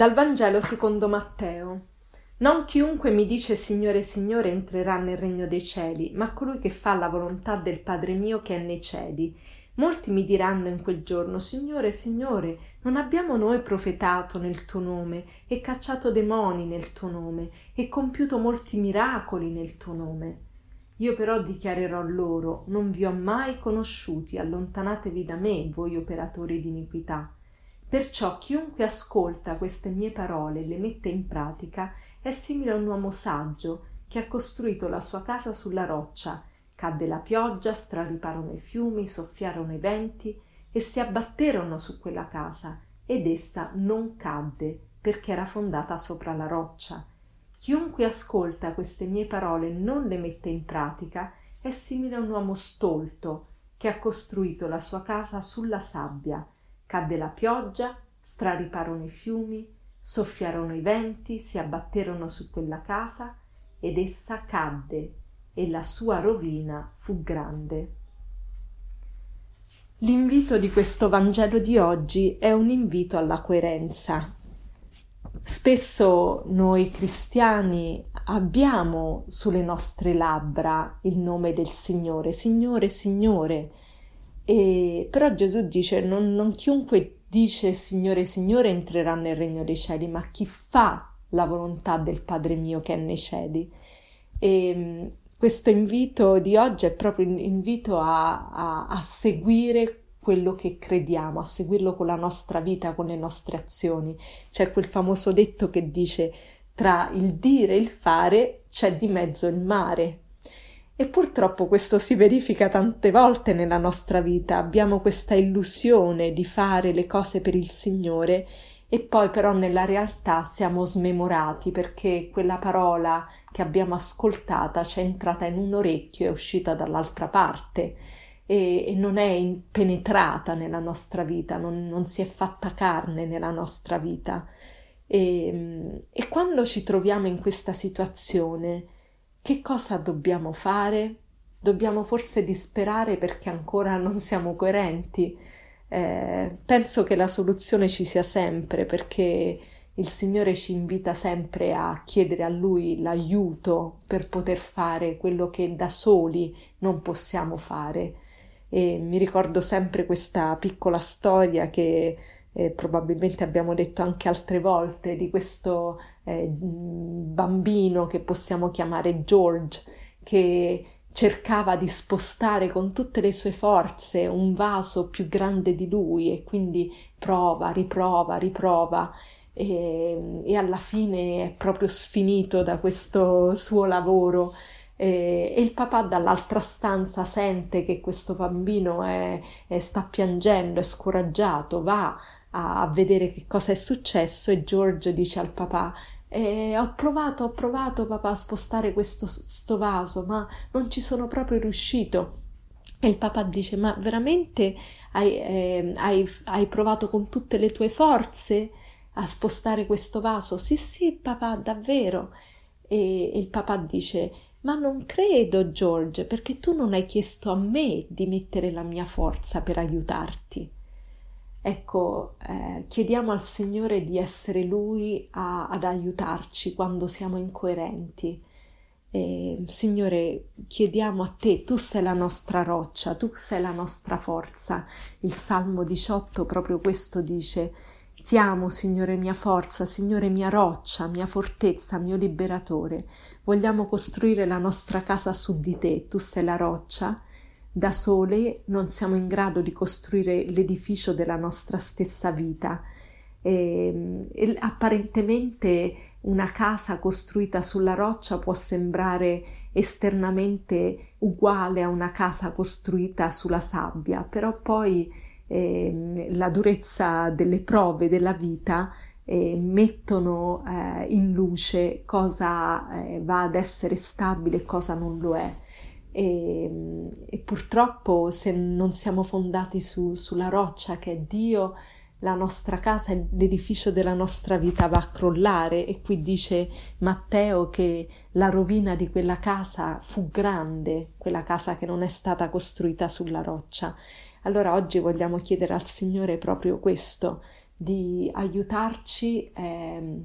Dal Vangelo secondo Matteo. Non chiunque mi dice Signore, Signore entrerà nel regno dei cieli, ma colui che fa la volontà del Padre mio che è nei cieli. Molti mi diranno in quel giorno Signore, Signore, non abbiamo noi profetato nel tuo nome e cacciato demoni nel tuo nome e compiuto molti miracoli nel tuo nome. Io però dichiarerò loro Non vi ho mai conosciuti, allontanatevi da me, voi operatori di iniquità. Perciò chiunque ascolta queste mie parole e le mette in pratica è simile a un uomo saggio che ha costruito la sua casa sulla roccia. Cadde la pioggia, strariparono i fiumi, soffiarono i venti e si abbatterono su quella casa ed essa non cadde perché era fondata sopra la roccia. Chiunque ascolta queste mie parole e non le mette in pratica è simile a un uomo stolto che ha costruito la sua casa sulla sabbia Cadde la pioggia, strariparono i fiumi, soffiarono i venti, si abbatterono su quella casa ed essa cadde e la sua rovina fu grande. L'invito di questo Vangelo di oggi è un invito alla coerenza. Spesso noi cristiani abbiamo sulle nostre labbra il nome del Signore, Signore, Signore, e, però Gesù dice non, non chiunque dice Signore, Signore entrerà nel regno dei cieli, ma chi fa la volontà del Padre mio che è nei cieli. E questo invito di oggi è proprio un invito a, a, a seguire quello che crediamo, a seguirlo con la nostra vita, con le nostre azioni. C'è quel famoso detto che dice tra il dire e il fare c'è di mezzo il mare. E purtroppo questo si verifica tante volte nella nostra vita. Abbiamo questa illusione di fare le cose per il Signore e poi però nella realtà siamo smemorati perché quella parola che abbiamo ascoltata ci è entrata in un orecchio e è uscita dall'altra parte e, e non è penetrata nella nostra vita, non, non, si è fatta carne nella nostra vita. E, e quando ci troviamo in questa situazione, che cosa dobbiamo fare? Dobbiamo forse disperare perché ancora non siamo coerenti? Eh, penso che la soluzione ci sia sempre perché il Signore ci invita sempre a chiedere a Lui l'aiuto per poter fare quello che da soli non possiamo fare. E mi ricordo sempre questa piccola storia che eh, probabilmente abbiamo detto anche altre volte, di questo eh, bambino che possiamo chiamare George, che cercava di spostare con tutte le sue forze un vaso più grande di lui e quindi prova, riprova, riprova. E, e alla fine è proprio sfinito da questo suo lavoro. E, il papà dall'altra stanza sente che questo bambino è, è, sta piangendo, è scoraggiato, va a, vedere che cosa è successo e George dice al papà eh, ho provato, ho provato papà a spostare questo sto vaso, ma non ci sono proprio riuscito. E il papà dice: Ma veramente hai, eh, hai, hai, provato con tutte le tue forze a spostare questo vaso? Sì, sì, papà, davvero. E, e il papà dice: Ma non credo, George, perché tu non hai chiesto a me di mettere la mia forza per aiutarti. Ecco, eh, chiediamo al Signore di essere Lui a, ad aiutarci quando siamo incoerenti. E, Signore, chiediamo a te, tu sei la nostra roccia, tu sei la nostra forza. Il Salmo 18 proprio questo dice. Ti amo, Signore mia forza, Signore mia roccia, mia fortezza, mio liberatore. Vogliamo costruire la nostra casa su di te, tu sei la roccia da sole non siamo in grado di costruire l'edificio della nostra stessa vita. E, e apparentemente una casa costruita sulla roccia può sembrare esternamente uguale a una casa costruita sulla sabbia, però poi eh, la durezza delle prove della vita eh, mettono eh, in luce cosa eh, va ad essere stabile e cosa non lo è e, e purtroppo se non siamo fondati su, sulla roccia che è Dio, la nostra casa, l'edificio della nostra vita va a crollare e qui dice Matteo che la rovina di quella casa fu grande, quella casa che non è stata costruita sulla roccia. Allora oggi vogliamo chiedere al Signore proprio questo, di aiutarci eh,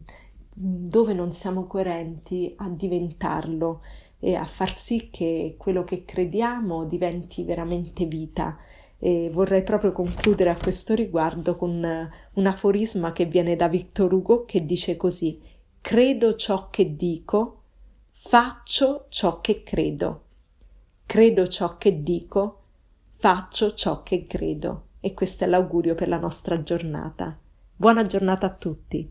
dove non siamo coerenti a diventarlo e a far sì che quello che crediamo diventi veramente vita. E vorrei proprio concludere a questo riguardo con un aforisma che viene da Victor Hugo che dice così: Credo ciò che dico, faccio ciò che credo. Credo ciò che dico, faccio ciò che credo. E questo è l'augurio per la nostra giornata. Buona giornata a tutti.